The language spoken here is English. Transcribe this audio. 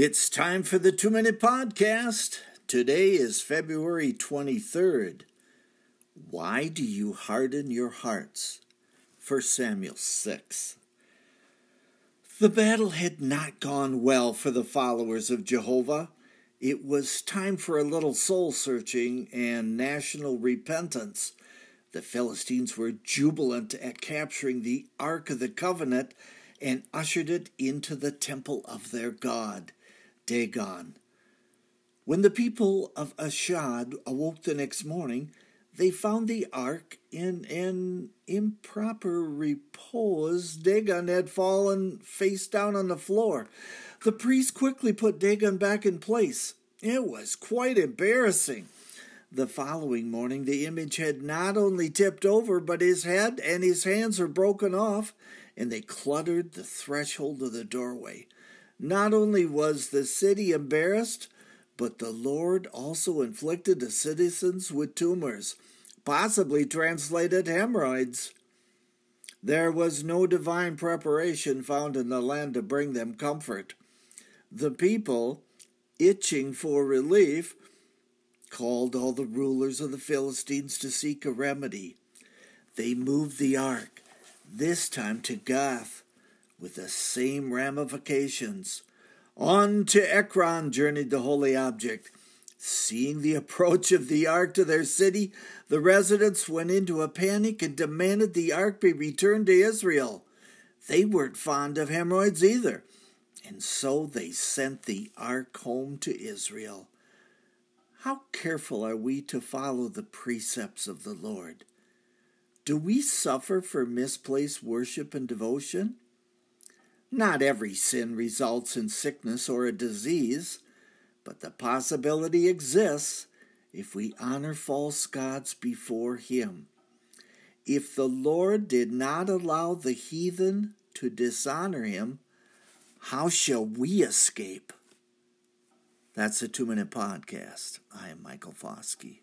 It's time for the two minute podcast. Today is February 23rd. Why do you harden your hearts? 1 Samuel 6. The battle had not gone well for the followers of Jehovah. It was time for a little soul searching and national repentance. The Philistines were jubilant at capturing the Ark of the Covenant and ushered it into the temple of their God, Dagon. When the people of Ashdod awoke the next morning, they found the ark in an improper repose. Dagon had fallen face down on the floor. The priest quickly put Dagon back in place. It was quite embarrassing. The following morning, the image had not only tipped over, but his head and his hands were broken off, and they cluttered the threshold of the doorway. Not only was the city embarrassed, but the Lord also inflicted the citizens with tumors, possibly translated hemorrhoids. There was no divine preparation found in the land to bring them comfort. The people, itching for relief, called all the rulers of the Philistines to seek a remedy. They moved the ark, this time to Gath, with the same ramifications. On to Ekron journeyed the holy object. Seeing the approach of the ark to their city, the residents went into a panic and demanded the ark be returned to Israel. They weren't fond of hemorrhoids either, and so they sent the ark home to Israel. How careful are we to follow the precepts of the Lord? Do we suffer for misplaced worship and devotion? Not every sin results in sickness or a disease, but the possibility exists if we honor false gods before Him. If the Lord did not allow the heathen to dishonor Him, how shall we escape? That's a two minute podcast. I am Michael Foskey.